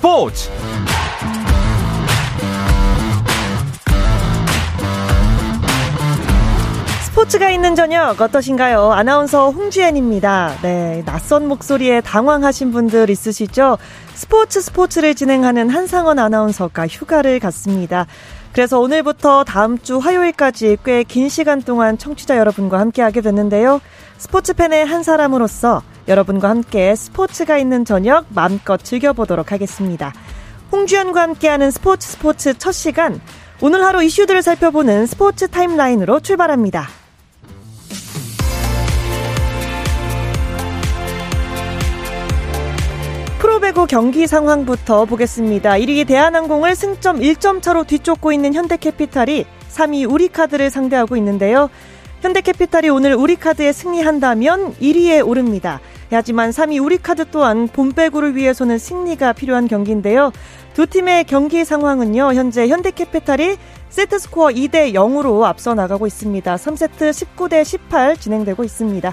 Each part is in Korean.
스포츠 스포츠가 있는 저녁 어떠신가요? 아나운서 홍주연입니다. 네, 낯선 목소리에 당황하신 분들 있으시죠? 스포츠 스포츠를 진행하는 한상원 아나운서가 휴가를 갔습니다. 그래서 오늘부터 다음 주 화요일까지 꽤 긴 시간 동안 청취자 여러분과 함께 하게 됐는데요. 스포츠 팬의 한 사람으로서 여러분과 함께 스포츠가 있는 저녁 마음껏 즐겨보도록 하겠습니다. 홍주연과 함께하는 스포츠 스포츠 첫 시간 오늘 하루 이슈들을 살펴보는 스포츠 타임라인으로 출발합니다. 프로배구 경기 상황부터 보겠습니다. 1위 대한항공을 승점 1점 차로 뒤쫓고 있는 현대캐피탈이 3위 우리카드를 상대하고 있는데요. 현대캐피탈이 오늘 우리카드에 승리한다면 1위에 오릅니다. 하지만 3위 우리카드 또한 본배구를 위해서는 승리가 필요한 경기인데요. 두 팀의 경기 상황은요. 현재 현대캐피탈이 세트 스코어 2대 0으로 앞서 나가고 있습니다. 3세트 19대 18 진행되고 있습니다.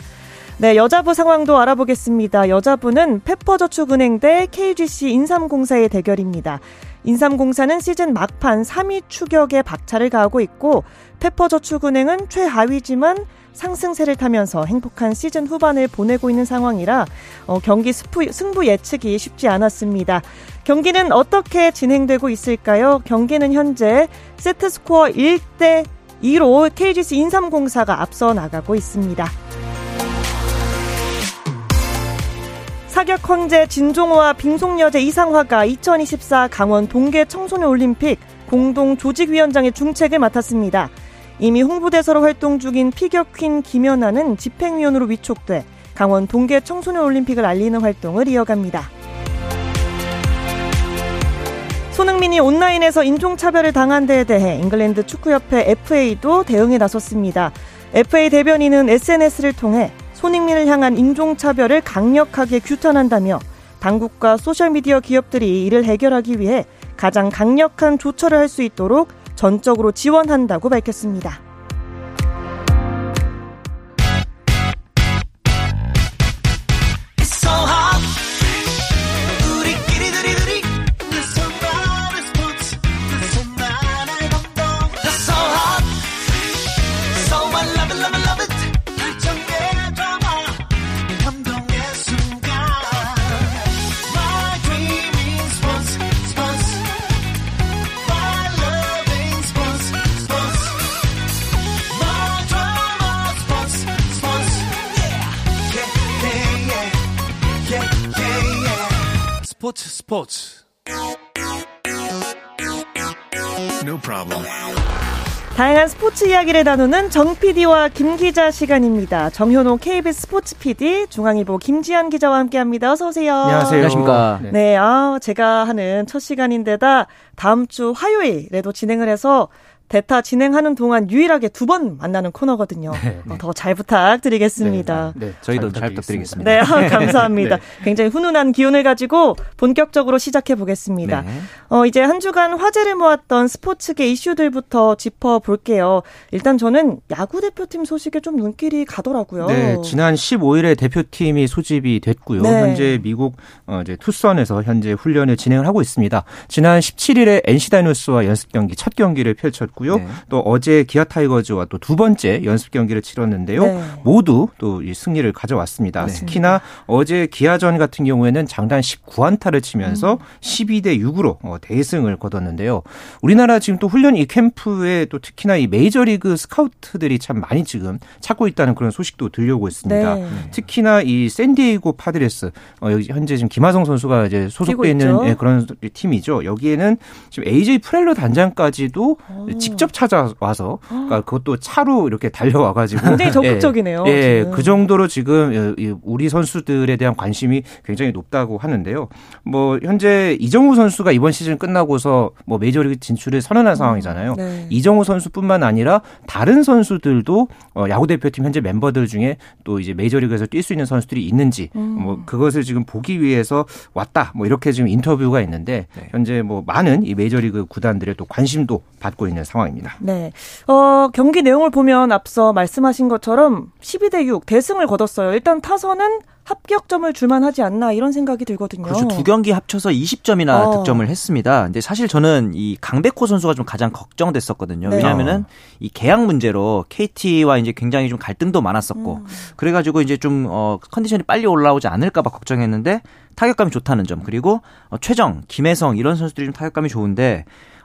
네, 여자부 상황도 알아보겠습니다. 여자부는 페퍼저축은행 대 KGC 인삼공사의 대결입니다. 인삼공사는 시즌 막판 3위 추격에 박차를 가하고 있고 페퍼저축은행은 최하위지만 상승세를 타면서 행복한 시즌 후반을 보내고 있는 상황이라 어, 경기 스프, 승부 예측이 쉽지 않았습니다. 경기는 어떻게 진행되고 있을까요? 경기는 현재 세트 스코어 1대 2로 KGC 인삼공사가 앞서 나가고 있습니다. 사격 황제 진종호와 빙속여제 이상화가 2024 강원 동계 청소년 올림픽 공동 조직위원장의 중책을 맡았습니다. 이미 홍보대사로 활동 중인 피겨퀸 김연아는 집행위원으로 위촉돼 강원 동계 청소년 올림픽을 알리는 활동을 이어갑니다. 손흥민이 온라인에서 인종차별을 당한 데에 대해 잉글랜드 축구협회 FA도 대응에 나섰습니다. FA 대변인은 SNS를 통해 손흥민을 향한 인종차별을 강력하게 규탄한다며 당국과 소셜미디어 기업들이 이를 해결하기 위해 가장 강력한 조처를 할 수 있도록 전적으로 지원한다고 밝혔습니다. 스포츠 이야기를 나누는 정 PD와 김 기자 시간입니다. 정현호 KBS 스포츠 PD, 중앙일보 김지한 기자와 함께합니다. 어서 오세요. 안녕하세요. 안녕하십니까. 네. 네, 아 제가 하는 첫 시간인데다 다음 주 화요일에도 진행을 해서 대타 진행하는 동안 유일하게 두 번 만나는 코너거든요. 네, 네. 더잘 부탁드리겠습니다. 네, 네, 저희도 잘, 부탁드리겠습니다. 네, 아, 감사합니다. 네. 굉장히 훈훈한 기운을 가지고 본격적으로 시작해 보겠습니다. 네. 어, 이제 한 주간 화제를 모았던 스포츠계 이슈들부터 짚어 볼게요. 일단 저는 야구 대표팀 소식에 좀 눈길이 가더라고요. 네, 지난 15일에 대표팀이 소집이 됐고요. 현재 미국 어, 이제 투선에서 현재 훈련을 진행을 하고 있습니다. 지난 17일에 NC 다이노스와 연습 경기 첫 경기를 펼쳤고 있고요. 네. 또 어제 기아 타이거즈와 또 두 번째 연습 경기를 치렀는데요. 네. 모두 또이 승리를 가져왔습니다. 네. 특히나 어제 기아전 같은 경우에는 장단 19안타를 치면서 음. 12대 6으로 어, 대승을 거뒀는데요. 우리나라 지금 또 훈련 이 캠프에 또 특히나 이 메이저리그 스카우트들이 참 많이 지금 찾고 있다는 그런 소식도 들려오고 있습니다. 네. 특히나 이 샌디에이고 파드레스 어, 여기 현재 지금 김하성 선수가 이제 소속돼 있는 예, 그런 팀이죠. 여기에는 지금 AJ 프렐러 단장까지도 오. 직접 찾아와서 그러니까 그것도 차로 이렇게 달려와 가지고 굉장히 적극적이네요. 예, 예, 그 정도로 지금 우리 선수들에 대한 관심이 굉장히 높다고 하는데요. 뭐 현재 이정우 선수가 이번 시즌 끝나고서 뭐 메이저리그 진출을 선언한 음, 상황이잖아요. 네. 이정우 선수뿐만 아니라 다른 선수들도 어, 야구 대표팀 현재 멤버들 중에 또 이제 메이저리그에서 뛸 수 있는 선수들이 있는지 음. 뭐 그것을 지금 보기 위해서 왔다 뭐 이렇게 지금 인터뷰가 있는데 네. 현재 뭐 많은 이 메이저리그 구단들의 또 관심도 받고 있는 상황. 상황입니다. 네. 어, 경기 내용을 보면 앞서 말씀하신 것처럼 12대 6 대승을 거뒀어요. 일단 타선은 합격점을 줄만 하지 않나 이런 생각이 들거든요. 그렇죠. 두 경기 합쳐서 20점이나 어. 득점을 했습니다. 근데 사실 저는 이 강백호 선수가 좀 가장 걱정됐었거든요. 네. 왜냐하면은 이 계약 문제로 KT와 이제 굉장히 좀 갈등도 많았었고 음. 그래 가지고 이제 좀 어, 컨디션이 빨리 올라오지 않을까 봐 걱정했는데 타격감이 좋다는 점 그리고 어, 최정, 김혜성 이런 선수들이 좀 타격감이 좋은데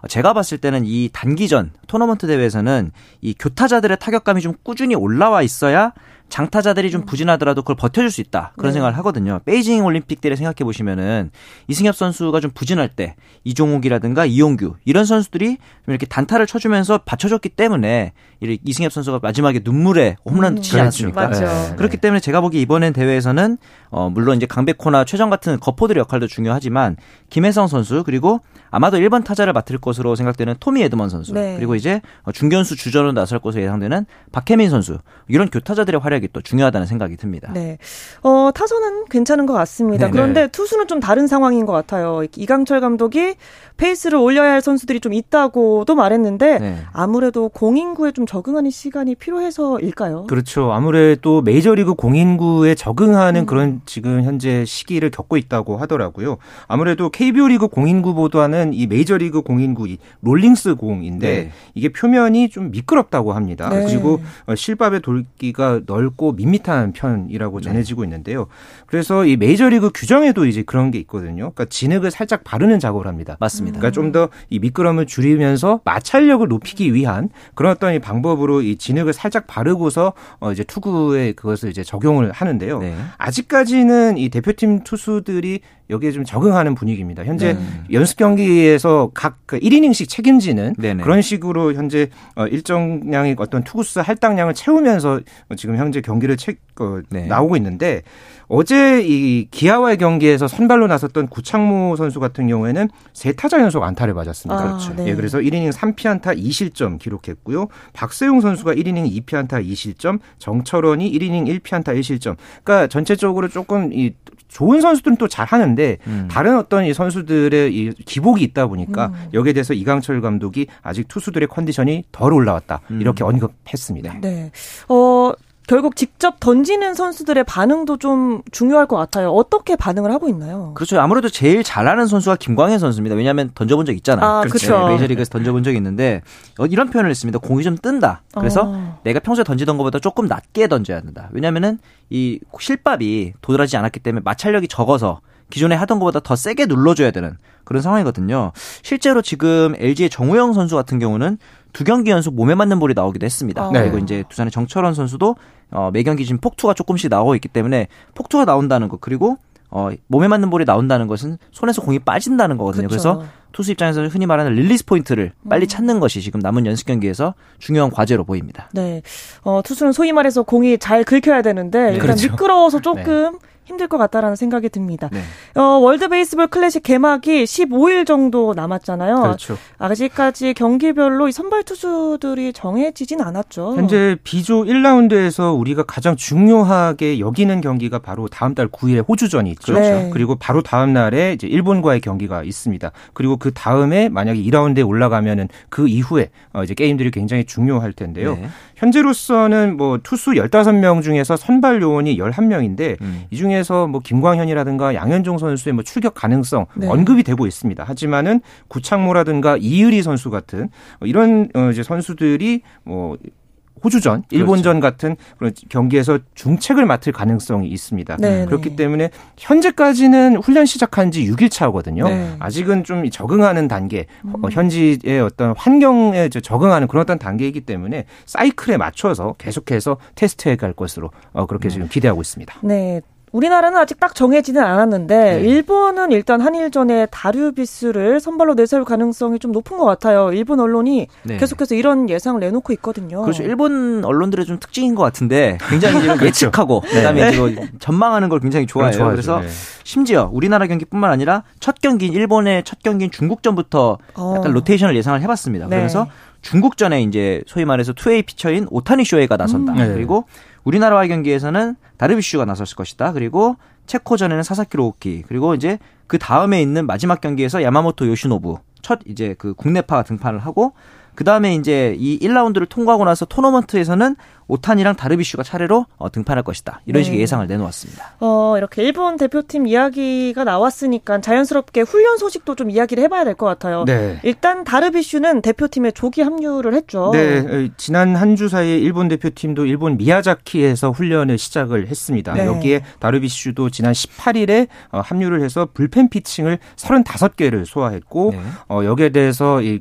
제가 봤을 때는 이 단기전 토너먼트 대회에서는 이 교타자들의 타격감이 좀 꾸준히 올라와 있어야 장타자들이 좀 음. 부진하더라도 그걸 버텨줄 수 있다 그런 네. 생각을 하거든요. 베이징 올림픽 때를 생각해 보시면은 이승엽 선수가 좀 부진할 때 이종욱이라든가 이용규 이런 선수들이 이렇게 단타를 쳐주면서 받쳐줬기 때문에 이승엽 선수가 마지막에 눈물에 홈런 음. 치지. 않았습니까? 네. 그렇기 때문에 제가 보기 이번엔 대회에서는 어 물론 이제 강백호나 최정 같은 거포들의 역할도 중요하지만 김혜성 선수 그리고 아마도 1번 타자를 맡을 것으로 생각되는 토미 에드먼 선수 네. 그리고 이제 중견수 주전으로 나설 것으로 예상되는 박혜민 선수 이런 교타자들의 활약이 또 중요하다는 생각이 듭니다. 네, 어, 타선은 괜찮은 것 같습니다. 네네. 그런데 투수는 좀 다른 상황인 것 같아요. 이강철 감독이 페이스를 올려야 할 선수들이 좀 있다고도 말했는데 네. 아무래도 공인구에 좀 적응하는 시간이 필요해서일까요? 그렇죠. 아무래도 메이저리그 공인구에 적응하는 음. 그런 지금 현재 시기를 겪고 있다고 하더라고요. 아무래도 KBO 리그 공인구보다는 이 메이저리그 공인구 이 롤링스 공인데 네. 이게 표면이 좀 미끄럽다고 합니다. 네. 그리고 어, 실밥의 돌기가 넓고 밋밋한 편이라고 네. 전해지고 있는데요. 그래서 이 메이저리그 규정에도 이제 그런 게 있거든요. 그러니까 진흙을 살짝 바르는 작업을 합니다. 맞습니다. 그러니까 좀 더 이 미끄럼을 줄이면서 마찰력을 높이기 위한 그런 어떤 이 방법으로 이 진흙을 살짝 바르고서 어 이제 투구에 그것을 이제 적용을 하는데요. 네. 아직까지는 이 대표팀 투수들이 여기에 좀 적응하는 분위기입니다. 현재 네. 연습 경기에서 각 그 1이닝씩 책임지는 네네. 그런 식으로 현재 어, 일정량의 어떤 투구수 할당량을 채우면서 지금 현재 경기를 채, 어, 네. 나오고 있는데 어제 이 기아와의 경기에서 선발로 나섰던 구창모 선수 같은 경우에는 세 타자 연속 안타를 맞았습니다. 아, 그렇죠. 네. 예, 그래서 1이닝 3피안타 2실점 기록했고요. 박세용 선수가 1이닝 2피안타 2실점, 정철원이 1이닝 1피안타 1실점. 그러니까 전체적으로 조금 이 좋은 선수들은 또 잘하는데 음. 다른 어떤 이 선수들의 이 기복이 있다 보니까 음. 여기에 대해서 이강철 감독이 아직 투수들의 컨디션이 덜 올라왔다 음. 이렇게 언급했습니다. 네. 어 결국 직접 던지는 선수들의 반응도 좀 중요할 것 같아요. 어떻게 반응을 하고 있나요? 그렇죠. 아무래도 제일 잘하는 선수가 김광현 선수입니다. 왜냐하면 던져본 적 있잖아요. 아, 그렇죠. 네, 메이저리그에서 던져본 적이 있는데 어, 이런 표현을 했습니다. 공이 좀 뜬다. 그래서 어. 내가 평소에 던지던 것보다 조금 낮게 던져야 된다. 왜냐하면은 이 실밥이 도드라지 않았기 때문에 마찰력이 적어서 기존에 하던 것보다 더 세게 눌러줘야 되는 그런 상황이거든요. 실제로 지금 LG의 정우영 선수 같은 경우는 두 경기 연속 몸에 맞는 볼이 나오기도 했습니다. 네. 그리고 이제 두산의 정철원 선수도 어, 매 경기 지금 폭투가 조금씩 나오고 있기 때문에 폭투가 나온다는 것 그리고 어, 몸에 맞는 볼이 나온다는 것은 손에서 공이 빠진다는 거거든요. 그쵸. 그래서 투수 입장에서 흔히 말하는 릴리스 포인트를 빨리 음. 찾는 것이 지금 남은 연습 경기에서 중요한 과제로 보입니다. 네. 어, 투수는 소위 말해서 공이 잘 긁혀야 되는데 네. 일단 그렇죠. 미끄러워서 네. 조금 네. 힘들 것 같다라는 생각이 듭니다. 네. 어, 월드 베이스볼 클래식 개막이 15일 정도 남았잖아요. 그렇죠. 아직까지 경기별로 이 선발 투수들이 정해지진 않았죠. 현재 비조 1라운드에서 우리가 가장 중요하게 여기는 경기가 바로 다음 달 9일에 호주전이 있죠. 네. 그리고 바로 다음 날에 이제 일본과의 경기가 있습니다. 그리고 그 다음에 만약에 2라운드에 올라가면은 그 이후에 어, 이제 게임들이 굉장히 중요할 텐데요. 네. 현재로서는 뭐 투수 15명 중에서 선발 요원이 11명인데 음. 이 중에서 뭐 김광현이라든가 양현종 선수의 뭐 출격 가능성 네. 언급이 되고 있습니다. 하지만은 구창모라든가 이의리 선수 같은 이런 어 이제 선수들이 뭐 호주전. 일본전 그렇죠. 같은 그런 경기에서 중책을 맡을 가능성이 있습니다. 네네. 네. 그렇기 때문에 현재까지는 훈련 시작한 지 6일 차거든요. 네. 아직은 좀 적응하는 단계, 음. 어, 현지의 어떤 환경에 적응하는 그런 어떤 단계이기 때문에 사이클에 맞춰서 계속해서 테스트해 갈 것으로 어, 그렇게 지금 기대하고 있습니다. 네. 우리나라는 아직 딱 정해지는 않았는데 네. 일본은 일단 한일전에 다류비스를 선발로 내세울 가능성이 좀 높은 것 같아요. 일본 언론이 네. 계속해서 이런 예상을 내놓고 있거든요. 그렇죠. 일본 언론들의 좀 특징인 것 같은데 굉장히 그렇죠. 예측하고 네. 그다음에 네. 전망하는 걸 굉장히 좋아해요. 그래서 네. 심지어 우리나라 경기뿐만 아니라 첫 경기인 일본의 첫 경기인 중국전부터 어. 약간 로테이션을 예상을 해봤습니다. 네. 그래서 중국전에 이제 소위 말해서 two-way 피처인 오타니 쇼헤이가 나선다. 음. 그리고 우리나라와의 경기에서는 다르비슈가 나섰을 것이다. 그리고 체코전에는 사사키 로키 그리고 이제 그 다음에 있는 마지막 경기에서 야마모토 요시노부 첫 이제 그 국내파가 등판을 하고 그 다음에 이제 이 1라운드를 통과하고 나서 토너먼트에서는 오탄이랑 다르비슈가 차례로 어, 등판할 것이다. 이런 네. 식의 예상을 내놓았습니다. 어, 이렇게 일본 대표팀 이야기가 나왔으니까 자연스럽게 훈련 소식도 좀 이야기를 해봐야 될 것 같아요. 네. 일단 다르비슈는 대표팀에 조기 합류를 했죠. 네. 지난 한 주 사이에 일본 대표팀도 일본 미야자키에서 훈련을 시작을 했습니다. 네. 여기에 다르비슈도 지난 18일에 어, 합류를 해서 불펜 피칭을 35개를 소화했고 네. 어, 여기에 대해서 이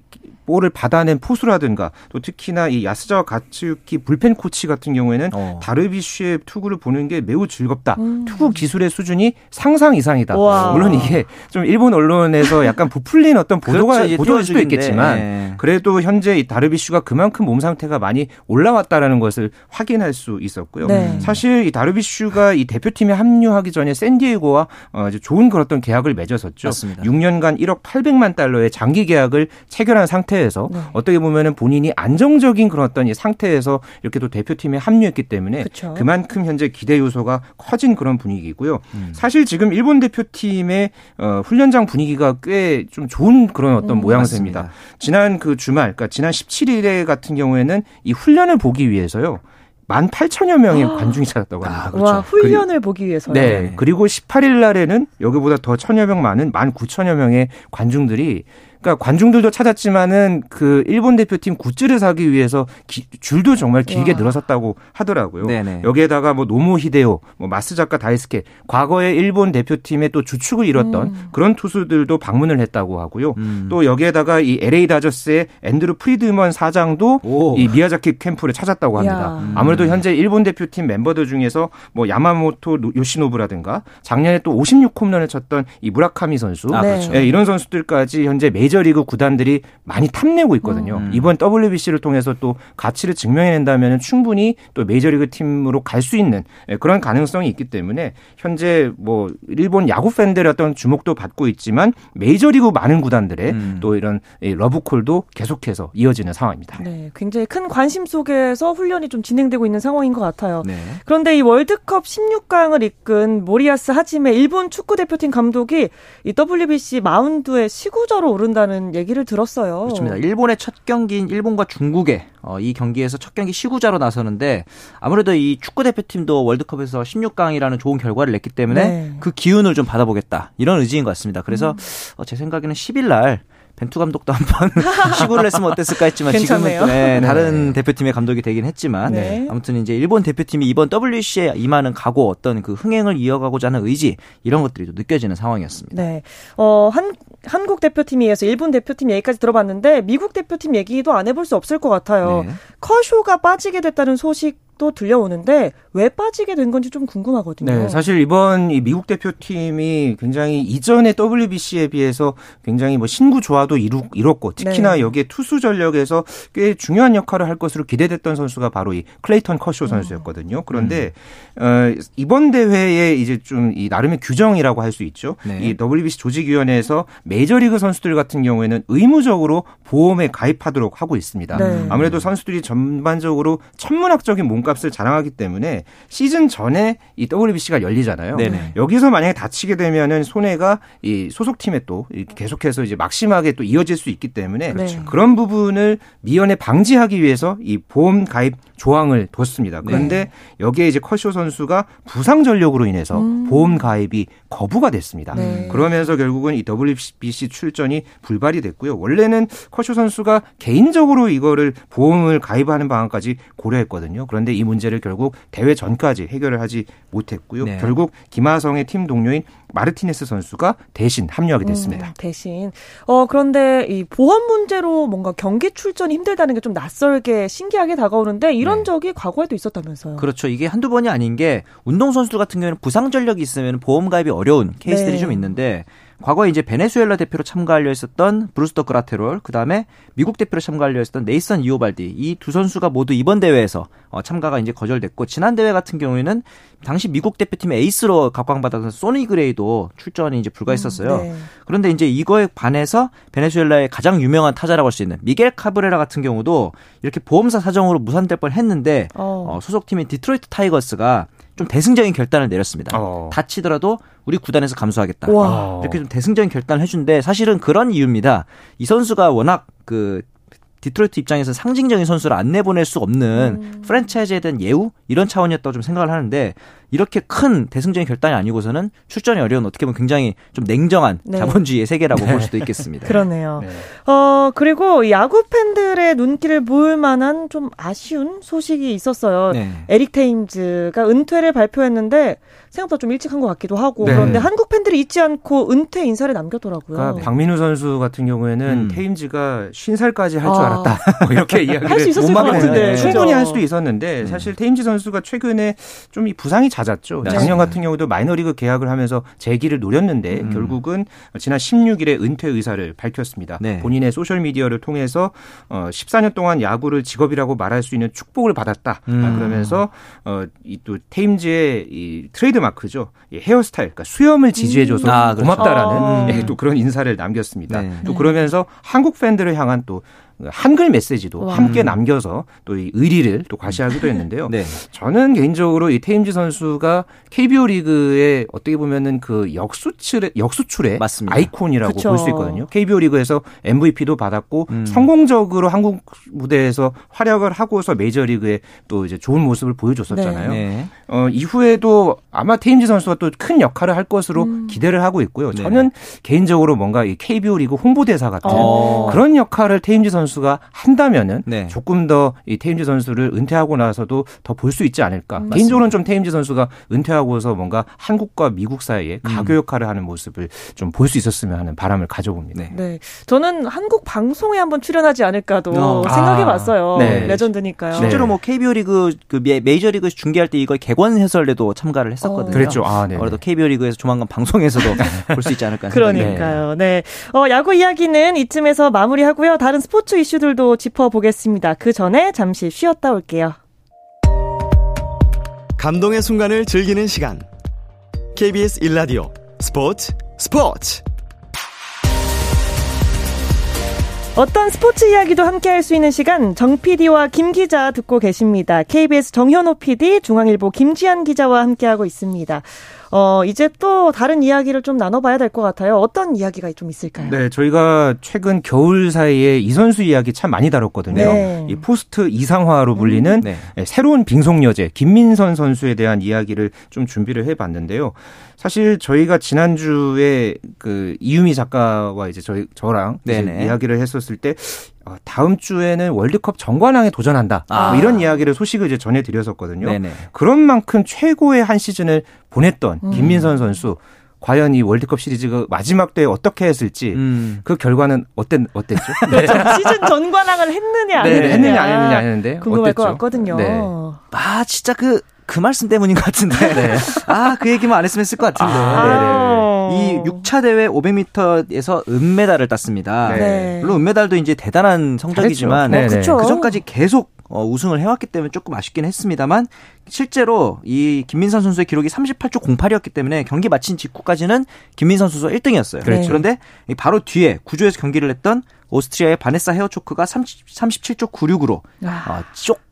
볼을 받아낸 포수라든가 또 특히나 이 야스자와 가츠유키 불펜 코치 같은 경우에는 어. 다르비슈의 투구를 보는 게 매우 즐겁다. 음. 투구 기술의 수준이 상상 이상이다. 와. 물론 이게 좀 일본 언론에서 약간 부풀린 어떤 보도가 그렇죠. 보도일 수도 있겠지만 네. 그래도 현재 이 다르비슈가 그만큼 몸 상태가 많이 올라왔다라는 것을 확인할 수 있었고요. 네. 사실 이 다르비슈가 이 대표팀에 합류하기 전에 샌디에고와 어, 좋은 그런 어떤 계약을 맺었었죠. 맞습니다. 6년간 1억 800만 달러의 장기 계약을 체결한 상태 상태에서 네. 어떻게 보면은 본인이 안정적인 그런 어떤 이 상태에서 이렇게 또 대표팀에 합류했기 때문에 그쵸. 그만큼 현재 기대 요소가 커진 그런 분위기고요. 음. 사실 지금 일본 대표팀의 어, 훈련장 분위기가 꽤 좀 좋은 그런 어떤 음, 모양새입니다. 맞습니다. 지난 그 주말, 그러니까 지난 17일에 같은 경우에는 이 훈련을 보기 위해서요. 만 8천여 명의 아. 관중이 찾았다고 합니다. 아, 그렇죠. 와, 훈련을 그리, 보기 위해서. 네. 그리고 18일 날에는 여기보다 더 천여 명 많은 만 9천여 명의 관중들이 그러니까 관중들도 찾았지만은 그 일본 대표팀 굿즈를 사기 위해서 기, 줄도 정말 길게 와. 늘어섰다고 하더라고요. 네네. 여기에다가 뭐 노모 히데오, 뭐 마쓰자카 다이스케, 과거에 일본 대표팀의 또 주축을 이뤘던 음. 그런 투수들도 방문을 했다고 하고요. 음. 또 여기에다가 이 LA 다저스의 앤드루 프리드먼 사장도 오. 이 미야자키 캠프를 찾았다고 합니다. 음. 아무래도 현재 일본 대표팀 멤버들 중에서 뭐 야마모토 요시노부라든가 작년에 또 56홈런을 쳤던 이 무라카미 선수, 아, 그렇죠. 네, 이런 선수들까지 현재 메이저 메이저리그 구단들이 많이 탐내고 있거든요. 음. 이번 WBC를 통해서 또 가치를 증명해낸다면 충분히 또 메이저리그 팀으로 갈 수 있는 예, 그런 가능성이 있기 때문에 현재 뭐 일본 야구 팬들의 어떤 주목도 받고 있지만 메이저리그 많은 구단들의 음. 또 이런 러브콜도 계속해서 이어지는 상황입니다. 네, 굉장히 큰 관심 속에서 훈련이 좀 진행되고 있는 상황인 것 같아요. 네. 그런데 이 월드컵 16강을 이끈 모리아스 하지메 일본 축구 대표팀 감독이 이 WBC 마운드에 시구자로 오른다. 나온다는 얘기를 들었어요. 그렇습니다. 일본의 첫 경기인 일본과 중국의 어, 이 경기에서 첫 경기 시구자로 나서는데 아무래도 이 축구 대표팀도 월드컵에서 16강이라는 좋은 결과를 냈기 때문에 네. 그 기운을 좀 받아보겠다 이런 의지인 것 같습니다. 그래서 음. 어, 제 생각에는 10일 날 벤투 감독도 한번 시구를 했으면 어땠을까 했지만 지금은 또, 네, 네, 다른 대표팀의 감독이 되긴 했지만 네. 아무튼 이제 일본 대표팀이 이번 WC에 임하는 각오 어떤 그 흥행을 이어가고자 하는 의지 이런 것들이 또 느껴지는 상황이었습니다. 네. 어, 한 한국 대표팀에 이어서 일본 대표팀 얘기까지 들어봤는데 미국 대표팀 얘기도 안 해볼 수 없을 것 같아요. 네. 커쇼가 빠지게 됐다는 소식 또 들려오는데 왜 빠지게 된 건지 좀 궁금하거든요. 네, 사실 이번 이 미국 대표팀이 굉장히 이전의 WBC에 비해서 굉장히 뭐 신구 조화도 이루, 이뤘고 특히나 네. 여기에 투수 전력에서 꽤 중요한 역할을 할 것으로 기대됐던 선수가 바로 이 클레이턴 커쇼 선수였거든요. 그런데 음. 어, 이번 대회에 이제 좀 이 나름의 규정이라고 할 수 있죠. 네. 이 WBC 조직위원회에서 메이저리그 선수들 같은 경우에는 의무적으로 보험에 가입하도록 하고 있습니다. 네. 아무래도 선수들이 전반적으로 천문학적인 몸값 값을 자랑하기 때문에 시즌 전에 이 WBC가 열리잖아요. 네네. 여기서 만약에 다치게 되면은 손해가 이 소속팀에 또 계속해서 이제 막심하게 또 이어질 수 있기 때문에 그렇죠. 그런 부분을 미연에 방지하기 위해서 이 보험 가입 조항을 뒀습니다. 그런데 네. 여기에 이제 커쇼 선수가 부상 전력으로 인해서 음. 보험 가입이 거부가 됐습니다. 네. 그러면서 결국은 이 WBC 출전이 불발이 됐고요. 원래는 커쇼 선수가 개인적으로 이거를 보험을 가입하는 방안까지 고려했거든요. 그런데 이 문제를 결국 대회 전까지 해결을 하지 못했고요. 네. 결국 김하성의 팀 동료인 마르티네스 선수가 대신 합류하게 됐습니다. 음, 대신. 어 그런데 이 보험 문제로 뭔가 경기 출전이 힘들다는 게 좀 낯설게 신기하게 다가오는데 이런 네. 적이 과거에도 있었다면서요. 그렇죠. 이게 한두 번이 아닌 게 운동 선수들 같은 경우에는 부상 전력이 있으면 보험 가입이 어려운 케이스들이 네. 좀 있는데 과거에 이제 베네수엘라 대표로 참가하려 했었던 브루스터 그라테롤, 그 다음에 미국 대표로 참가하려 했었던 네이선 이오발디 이 두 선수가 모두 이번 대회에서 어, 참가가 이제 거절됐고 지난 대회 같은 경우에는 당시 미국 대표팀의 에이스로 각광받았던 소니 그레이도 출전이 이제 불가했었어요. 음, 네. 그런데 이제 이거에 반해서 베네수엘라의 가장 유명한 타자라고 할 수 있는 미겔 카브레라 같은 경우도 이렇게 보험사 사정으로 무산될 뻔했는데 어. 어, 소속팀인 디트로이트 타이거스가 좀 대승적인 결단을 내렸습니다. 어. 다치더라도 우리 구단에서 감수하겠다. 와. 이렇게 좀 대승적인 결단을 해준데 사실은 그런 이유입니다. 이 선수가 워낙 그 디트로이트 입장에서 상징적인 선수를 안 내보낼 수 없는 음. 프랜차이즈에 대한 예우 이런 차원이었다고 좀 생각을 하는데 이렇게 큰 대승적인 결단이 아니고서는 출전이 어려운 어떻게 보면 굉장히 좀 냉정한 네. 자본주의의 세계라고 네. 볼 수도 있겠습니다. 그러네요. 네. 어 그리고 야구 팬들의 눈길을 모을 만한 좀 아쉬운 소식이 있었어요. 네. 에릭 테임즈가 은퇴를 발표했는데 생각보다 좀 일찍 한 것 같기도 하고 네. 그런데 한국 팬들이 잊지 않고 은퇴 인사를 남겼더라고요. 그러니까 박민우 선수 같은 경우에는 음. 테임즈가 50살까지 할줄 아. 알았다. 뭐 이렇게 이야기를 할 수 있었을 것 같은데 충분히 할 수도 있었는데 음. 사실 테임즈 선수가 최근에 좀 이 부상이 잦았죠. 네. 작년 같은 경우도 마이너리그 계약을 하면서 재기를 노렸는데 음. 결국은 지난 16일에 은퇴 의사를 밝혔습니다. 네. 본인의 소셜 미디어를 통해서 어 14년 동안 야구를 직업이라고 말할 수 있는 축복을 받았다. 음. 그러면서 어 이 또 테임즈의 이 트레이드 마크죠. 헤어스타일, 그러니까 수염을 지지해줘서 음. 아, 그렇죠. 고맙다라는 아. 예, 또 그런 인사를 남겼습니다. 네. 또 그러면서 한국 팬들을 향한 또 한글 메시지도 와. 함께 남겨서 또 이 의리를 또 과시하기도 했는데요. 네. 저는 개인적으로 이 테임즈 선수가 KBO 리그의 어떻게 보면은 그 역수출의 역수출의 맞습니다. 아이콘이라고 볼 수 있거든요. KBO 리그에서 MVP도 받았고 음. 성공적으로 한국 무대에서 활약을 하고서 메이저 리그에 또 이제 좋은 모습을 보여줬었잖아요. 네. 네. 어, 이후에도 아마 테임즈 선수가 또 큰 역할을 할 것으로 음. 기대를 하고 있고요. 네. 저는 개인적으로 뭔가 이 KBO 리그 홍보대사 같은 어. 그런 역할을 테임즈 선수 선수가 한다면은 네. 조금 더 이 테임즈 선수를 은퇴하고 나서도 더 볼 수 있지 않을까. 음, 개인적으로는 좀 테임즈 선수가 은퇴하고서 뭔가 한국과 미국 사이에 음. 가교 역할을 하는 모습을 좀 볼 수 있었으면 하는 바람을 가져봅니다. 네. 네. 저는 한국 방송에 한번 출연하지 않을까도 어. 생각해 봤어요. 아. 네. 레전드니까요. 실제로 뭐 KBO 리그 그 메이저 리그 중계할 때 이걸 개관 해설에도 참가를 했었거든요. 어. 그랬죠. 아, 네. 그래도 KBO 리그에서 조만간 방송에서도 볼 수 있지 않을까. 그러니까요. 네. 어, 야구 이야기는 이쯤에서 마무리하고요. 다른 스포츠 이슈들도 짚어보겠습니다. 그 전에 잠시 쉬었다 올게요. 감동의 순간을 즐기는 시간. KBS 1라디오 스포츠 스포츠. 어떤 스포츠 이야기도 함께 할 수 있는 시간 정 PD와 김 기자 듣고 계십니다. KBS 정현호 PD, 중앙일보 김지한 기자와 함께하고 있습니다. 어, 이제 또 다른 이야기를 좀 나눠봐야 될 것 같아요. 어떤 이야기가 좀 있을까요? 네, 저희가 최근 겨울 사이에 이 선수 이야기 참 많이 다뤘거든요. 네. 이 포스트 이상화로 불리는 음, 네. 네 새로운 빙속 여제 김민선 선수에 대한 이야기를 좀 준비를 해봤는데요. 사실 저희가 지난주에 그 이유미 작가와 이제 저희 저랑 이제 이야기를 했었을 때 어, 다음 주에는 월드컵 정관왕에 도전한다. 뭐 아. 뭐 이런 이야기를 소식을 이제 전해드렸었거든요. 네네. 그런 만큼 최고의 한 시즌을 보냈던 음. 김민선 선수. 과연 이 월드컵 시리즈가 마지막 때에 어떻게 했을지 음. 그 결과는 어땠 어땠죠? 네. 시즌 전관왕을 했느냐 안 했느냐, 네, 했느냐 안 했느냐 했는데 궁금할 어땠죠? 것 같거든요. 네. 아 진짜 그그 그 말씀 때문인 것 같은데. 네. 아, 그 얘기만 안 했으면 했을 것 같은데. 아~ 이 6차 대회 500m에서 은메달을 땄습니다. 네. 물론 은메달도 이제 대단한 성적이지만 어, 그 전까지 계속 어, 우승을 해왔기 때문에 조금 아쉽긴 했습니다만 실제로 이 김민선 선수의 기록이 38초 08이었기 때문에 경기 마친 직후까지는 김민선 선수가 1등이었어요. 그렇죠. 그런데 바로 뒤에 구조에서 경기를 했던 오스트리아의 바네사 헤어초크가 30, 37초 96으로 어,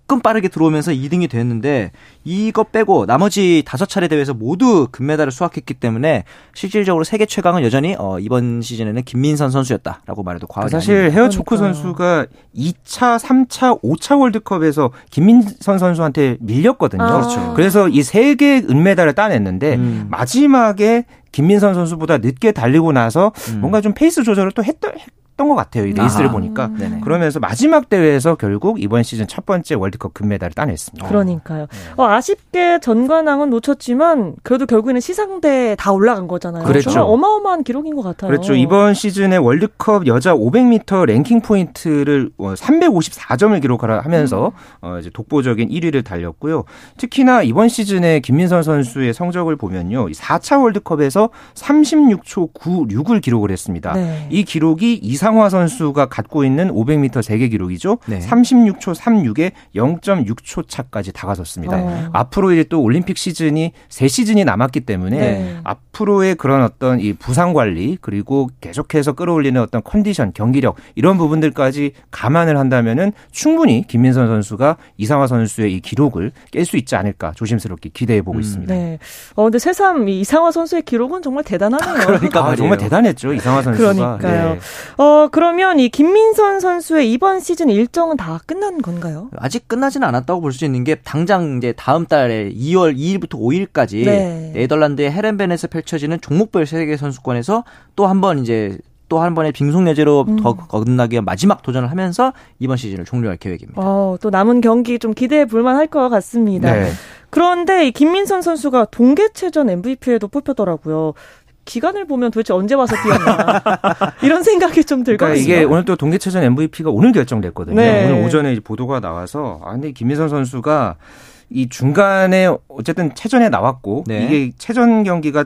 조금 빠르게 들어오면서 2등이 됐는데 이거 빼고 나머지 다섯 차례 대회에서 모두 금메달을 수확했기 때문에 실질적으로 세계 최강은 여전히 어, 이번 시즌에는 김민선 선수였다라고 말해도 과언이 사실 아닙니다. 헤어초크 선수가 2차, 3차, 5차 월드컵에서 김민선 선수한테 밀렸거든요. 아. 그렇죠. 그래서 이 세 개의 은메달을 따냈는데 음. 마지막에 김민선 선수보다 늦게 달리고 나서 음. 뭔가 좀 페이스 조절을 또 했던 했던 것 같아요. 이 레이스를 아. 보니까. 네네. 그러면서 마지막 대회에서 결국 이번 시즌 첫 번째 월드컵 금메달을 따냈습니다. 그러니까요. 네. 어, 아쉽게 전관왕은 놓쳤지만 그래도 결국에는 시상대에 다 올라간 거잖아요. 그렇죠. 어마어마한 기록인 것 같아요. 그렇죠. 이번 시즌에 월드컵 여자 500m 랭킹 포인트를 354점을 어, 기록하면서 음. 어, 이제 독보적인 1위를 달렸고요. 특히나 이번 시즌에 김민선 선수의 성적을 보면요. 4차 월드컵에서 36초 96을 기록을 했습니다. 네. 이 기록이 이상 이상화 선수가 갖고 있는 500m 세계 기록이죠. 네. 36초 36에 0.6초 차까지 다가섰습니다. 어. 앞으로 이제 또 올림픽 시즌이 세 시즌이 남았기 때문에 네. 앞으로의 그런 어떤 이 부상 관리 그리고 계속해서 끌어올리는 어떤 컨디션, 경기력 이런 부분들까지 감안을 한다면은 충분히 김민선 선수가 이상화 선수의 이 기록을 깰 수 있지 않을까 조심스럽게 기대해 보고 음. 있습니다. 네. 어 근데 새삼 이상화 선수의 기록은 정말 대단하네요. 그러니까 아, 정말 대단했죠 이상화 선수가. 그러니까요. 네. 어 어, 그러면 이 김민선 선수의 이번 시즌 일정은 다 끝난 건가요? 아직 끝나지는 않았다고 볼 수 있는 게 당장 이제 다음 달에 2월 2일부터 5일까지 네. 네덜란드의 헤렌벤에서 펼쳐지는 종목별 세계 선수권에서 또 한 번 이제 또한 번의 빙속 여제로 음. 더 거듭나기 위한 마지막 도전을 하면서 이번 시즌을 종료할 계획입니다. 어, 또 남은 경기 좀 기대해 볼 만 할 것 같습니다. 네. 그런데 이 김민선 선수가 동계체전 MVP에도 뽑혔더라고요. 기간을 보면 도대체 언제 와서 뛰었나 이런 생각이 좀 들거든요. 그러니까 이게 오늘 또 동계체전 MVP가 오늘 결정됐거든요. 네. 오늘 오전에 보도가 나와서 아 근데 김민선 선수가 이 중간에 어쨌든 체전에 나왔고 네. 이게 체전 경기가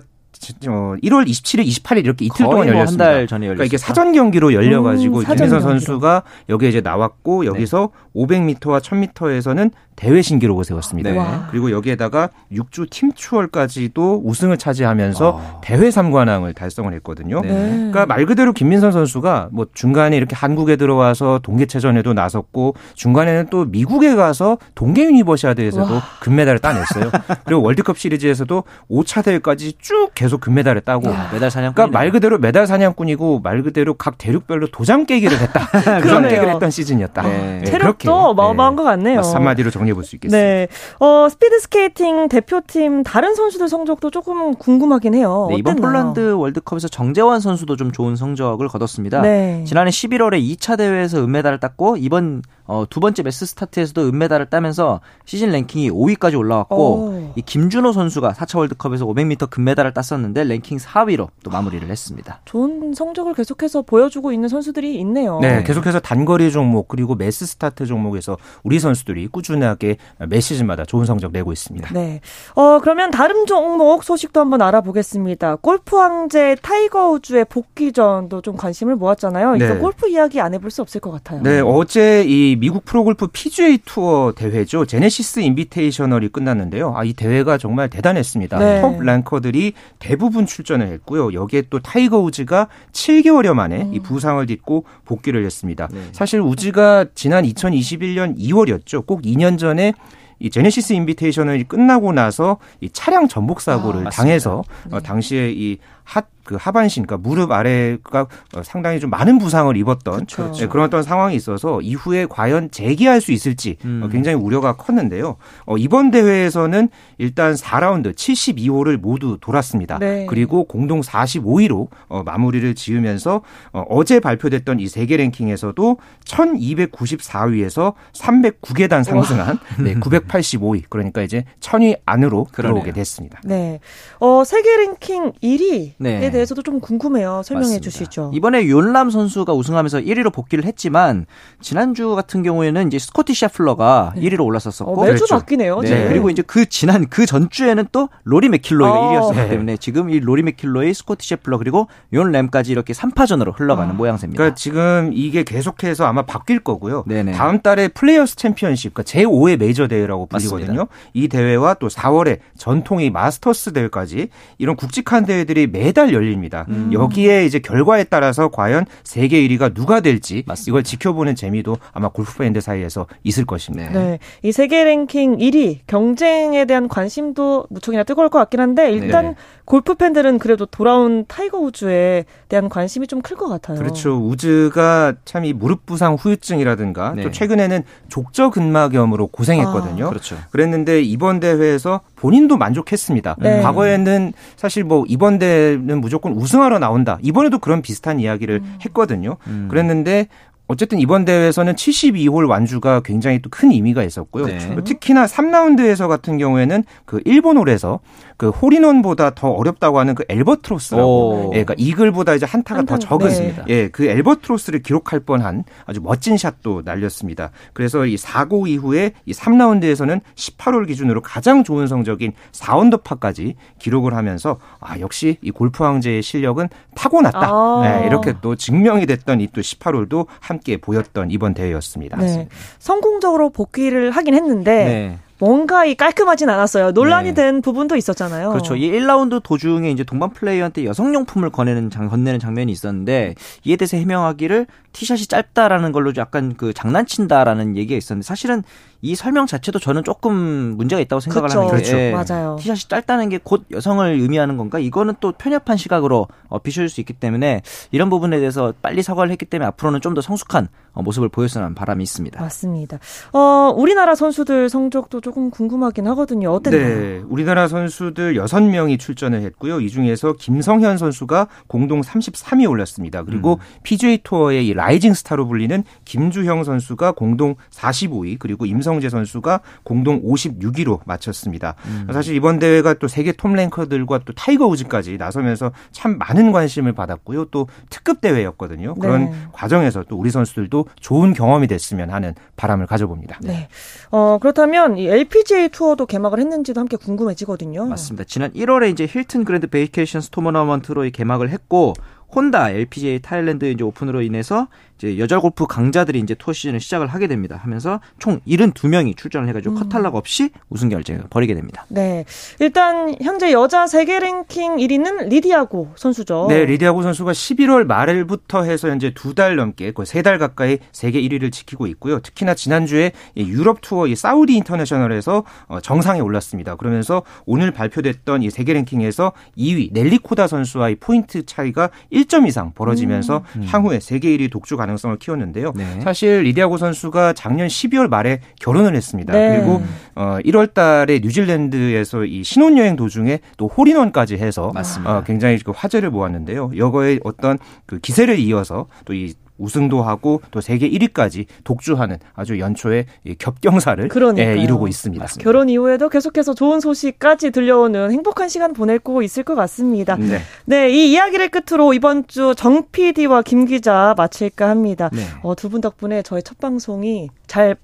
어, 1월 27일, 28일 이렇게 이틀 동안 뭐 열렸습니다. 한 달 전에 열렸 그러니까 이게 사전 경기로 열려가지고 음, 김민선 선수가 여기에 이제 나왔고 여기서 네. 500m와 1000m에서는 대회 신기록을 세웠습니다. 네. 그리고 여기에다가 6주 팀 추월까지도 우승을 차지하면서 아. 대회 3관왕을 달성을 했거든요. 네. 그러니까 말 그대로 김민선 선수가 뭐 중간에 이렇게 한국에 들어와서 동계체전에도 나섰고 중간에는 또 미국에 가서 동계 유니버시아드에서도 와. 금메달을 따냈어요. 그리고 월드컵 시리즈에서도 5차 대회까지 쭉 계속 금메달을 따고 야. 메달 사냥꾼 그러니까 말 그대로 메달 사냥꾼이고 말 그대로 각 대륙별로 도장 깨기를 했다. 그런 깨기를 했던 시즌이었다. 네. 네. 체력도 어마어마한 것 같네요. 한마디로 정리해 볼 수 있겠습니다. 네. 어, 스피드 스케이팅 대표팀 다른 선수들 성적도 조금 궁금하긴 해요. 네, 이번 폴란드 월드컵에서 정재원 선수도 좀 좋은 성적을 거뒀습니다. 네. 지난해 11월에 2차 대회에서 은메달을 땄고 이번 어, 두 번째 매스 스타트에서도 은메달을 따면서 시즌 랭킹이 5위까지 올라왔고 오. 이 김준호 선수가 4차 월드컵에서 500m 금메달을 땄었는데 랭킹 4위로 또 마무리를 했습니다. 좋은 성적을 계속해서 보여주고 있는 선수들이 있네요. 네, 계속해서 단거리 종목 그리고 매스 스타트 종목에서 우리 선수들이 꾸준하게 매 시즌마다 좋은 성적 내고 있습니다. 네. 어, 그러면 다른 종목 소식도 한번 알아보겠습니다. 골프 황제 타이거 우즈의 복귀전도 좀 관심을 모았잖아요. 네. 이거 골프 이야기 안 해볼 수 없을 것 같아요. 네, 어제 이 미국 프로골프 PGA 투어 대회죠. 제네시스 인비테이셔널이 끝났는데요. 아, 이 대회가 정말 대단했습니다. 네. 톱 랭커들이 대부분 출전을 했고요. 여기에 또 타이거 우즈가 7개월여 만에 음. 이 부상을 딛고 복귀를 했습니다. 네. 사실 우즈가 지난 2021년 2월이었죠. 꼭 2년 전에 이 제네시스 인비테이셔널 끝나고 나서 이 차량 전복 사고를 아, 당해서 어, 네. 당시에 이 핫, 그 하반신, 그러니까 무릎 아래가 어, 상당히 좀 많은 부상을 입었던 그렇죠. 네, 그런 어떤 상황이 있어서 이후에 과연 재기할 수 있을지 어, 음. 굉장히 우려가 컸는데요. 어, 이번 대회에서는 일단 4라운드 72호를 모두 돌았습니다. 네. 그리고 공동 45위로 어, 마무리를 지으면서 어, 어제 발표됐던 이 세계 랭킹에서도 1294위에서 309계단 상승한 네, 985위 그러니까 이제 1000위 안으로 그러네요. 들어오게 됐습니다. 네. 어, 세계 랭킹 1위 네. 대해서도 좀 궁금해요. 설명해 맞습니다. 주시죠. 이번에 윤람 선수가 우승하면서 1위로 복귀를 했지만 지난주 같은 경우에는 이제 스코티 셰플러가 네. 1위로 올랐었었고 어, 매주 그렇죠. 바뀌네요. 네. 그리고 이제 그 지난 그 전주에는 또 로리 맥킬로이가 어. 1위였기 때문에 지금 이 로리 맥킬로이, 스코티 셰플러 그리고 욘 람까지 이렇게 3파전으로 흘러가는 아. 모양새입니다. 그러니까 지금 이게 계속해서 아마 바뀔 거고요. 네네. 다음 달에 플레이어스 챔피언십 그러니까 제5의 메이저 대회라고 불리거든요. 맞습니다. 이 대회와 또 4월에 전통의 마스터스 대회까지 이런 굵직한 대회들이 매 매달 열립니다. 음. 여기에 이제 결과에 따라서 과연 세계 1위가 누가 될지 맞습니다. 이걸 지켜보는 재미도 아마 골프 팬들 사이에서 있을 것입니다. 네. 이 세계 랭킹 1위 경쟁에 대한 관심도 무척이나 뜨거울 것 같긴 한데 일단 네. 골프 팬들은 그래도 돌아온 타이거 우즈에 대한 관심이 좀 클 것 같아요. 그렇죠. 우즈가 참 이 무릎 부상 후유증이라든가 네. 또 최근에는 족저 근막염으로 고생했거든요. 아. 그렇죠. 그랬는데 이번 대회에서 본인도 만족했습니다. 네. 과거에는 사실 뭐 이번 대회는 무조건 우승하러 나온다. 이번에도 그런 비슷한 이야기를 음. 했거든요. 음. 그랬는데 어쨌든 이번 대회에서는 72홀 완주가 굉장히 또 큰 의미가 있었고요. 네. 특히나 3라운드에서 같은 경우에는 그 일본 홀에서 그 홀인원보다 더 어렵다고 하는 그 엘버트로스라고 예, 그러니까 이글보다 이제 한타가 한타, 더 적은 네. 예, 그 엘버트로스를 기록할 뻔한 아주 멋진 샷도 날렸습니다. 그래서 이 사고 이후에 이 3라운드에서는 18홀 기준으로 가장 좋은 성적인 4언더파까지 기록을 하면서 아, 역시 이 골프 황제의 실력은 타고났다. 아. 네, 이렇게 또 증명이 됐던 이 또 18홀도 함께 보였던 이번 대회였습니다. 네. 성공적으로 복귀를 하긴 했는데 네. 뭔가 이 깔끔하진 않았어요. 논란이 네. 된 부분도 있었잖아요. 그렇죠. 이 1라운드 도중에 이제 동반 플레이어한테 여성용품을 거내는 장, 건네는 장면이 있었는데 이에 대해서 해명하기를 티샷이 짧다라는 걸로 약간 그 장난친다라는 얘기가 있었는데 사실은 이 설명 자체도 저는 조금 문제가 있다고 생각을 그쵸. 하는 게 그렇죠. 맞아요. 티샷이 짧다는 게 곧 여성을 의미하는 건가? 이거는 또 편협한 시각으로 어, 비춰질 수 있기 때문에 이런 부분에 대해서 빨리 사과를 했기 때문에 앞으로는 좀 더 성숙한 어, 모습을 보였으면 하는 바람이 있습니다. 맞습니다. 어, 우리나라 선수들 성적도 조금 궁금하긴 하거든요. 어땠나요? 네, 우리나라 선수들 6명이 출전을 했고요. 이 중에서 김성현 선수가 공동 33위 올랐습니다. 그리고 음. PGA 투어의 이 라이징 스타로 불리는 김주형 선수가 공동 45위, 그리고 임성재 선수가 공동 56위로 마쳤습니다. 음. 사실 이번 대회가 또 세계 톱 랭커들과 또 타이거 우즈까지 나서면서 참 많은 관심을 받았고요. 또 특급 대회였거든요. 그런 네. 과정에서 또 우리 선수들도 좋은 경험이 됐으면 하는 바람을 가져봅니다. 네. 어, 그렇다면 이 LPGA 투어도 개막을 했는지도 함께 궁금해지거든요. 맞습니다. 지난 1월에 이제 힐튼 그랜드 베이케이션스 토너먼트로 개막을 했고 혼다 LPGA 타일랜드 이제 오픈으로 인해서 이제 여자 골프 강자들이 이제 투어 시즌을 시작을 하게 됩니다. 하면서 총 72명이 출전을 해가지고 음. 컷 탈락 없이 우승 경쟁을 벌이게 됩니다. 네. 일단 현재 여자 세계 랭킹 1위는 리디아고 선수죠. 네, 리디아고 선수가 11월 말부터 해서 현재 두 달 넘게 거의 세 달 가까이 세계 1위를 지키고 있고요. 특히나 지난주에 유럽 투어 이 사우디 인터내셔널에서 어, 정상에 올랐습니다. 그러면서 오늘 발표됐던 이 세계 랭킹에서 2위 넬리 코다 선수와의 포인트 차이가 1점 이상 벌어지면서 음. 향후에 세계 1위 독주 가능 성을 키웠는데요. 네. 사실 리디아고 선수가 작년 12월 말에 결혼을 했습니다. 네. 그리고 어 1월 달에 뉴질랜드에서 이 신혼여행 도중에 또 홀인원까지 해서 어 굉장히 그 화제를 모았는데요. 여거에 어떤 그 기세를 이어서 또 이 우승도 하고 또 세계 1위까지 독주하는 아주 연초의 겹경사를 예, 이루고 있습니다. 맞습니다. 결혼 이후에도 계속해서 좋은 소식까지 들려오는 행복한 시간 보내고 있을 것 같습니다. 네. 네, 이 이야기를 끝으로 이번 주 정 PD와 김 기자 마칠까 합니다. 네. 어, 두 분 덕분에 저의 첫 방송이 잘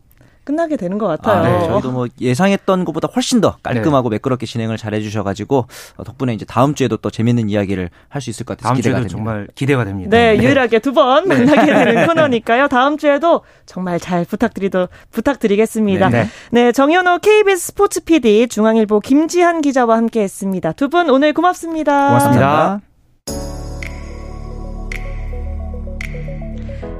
끝나게 되는 것 같아요. 아, 네. 저희도 뭐 예상했던 것보다 훨씬 더 깔끔하고 네. 매끄럽게 진행을 잘 해주셔가지고 어, 덕분에 이제 다음 주에도 또 재밌는 이야기를 할 수 있을 것 같아서 기대가 됩니다. 정말 기대가 됩니다. 네, 네. 유일하게 두번 네. 만나게 되는 코너니까요. 다음 주에도 정말 잘 부탁드리도 부탁드리겠습니다. 네, 네. 정현호 KBS 스포츠 PD 중앙일보 김지한 기자와 함께했습니다. 두 분 오늘 고맙습니다. 고맙습니다.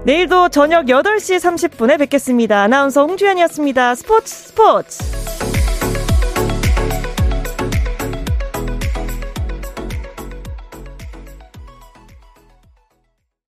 내일도 저녁 8시 30분에 뵙겠습니다. 아나운서 홍주연이었습니다. 스포츠 스포츠.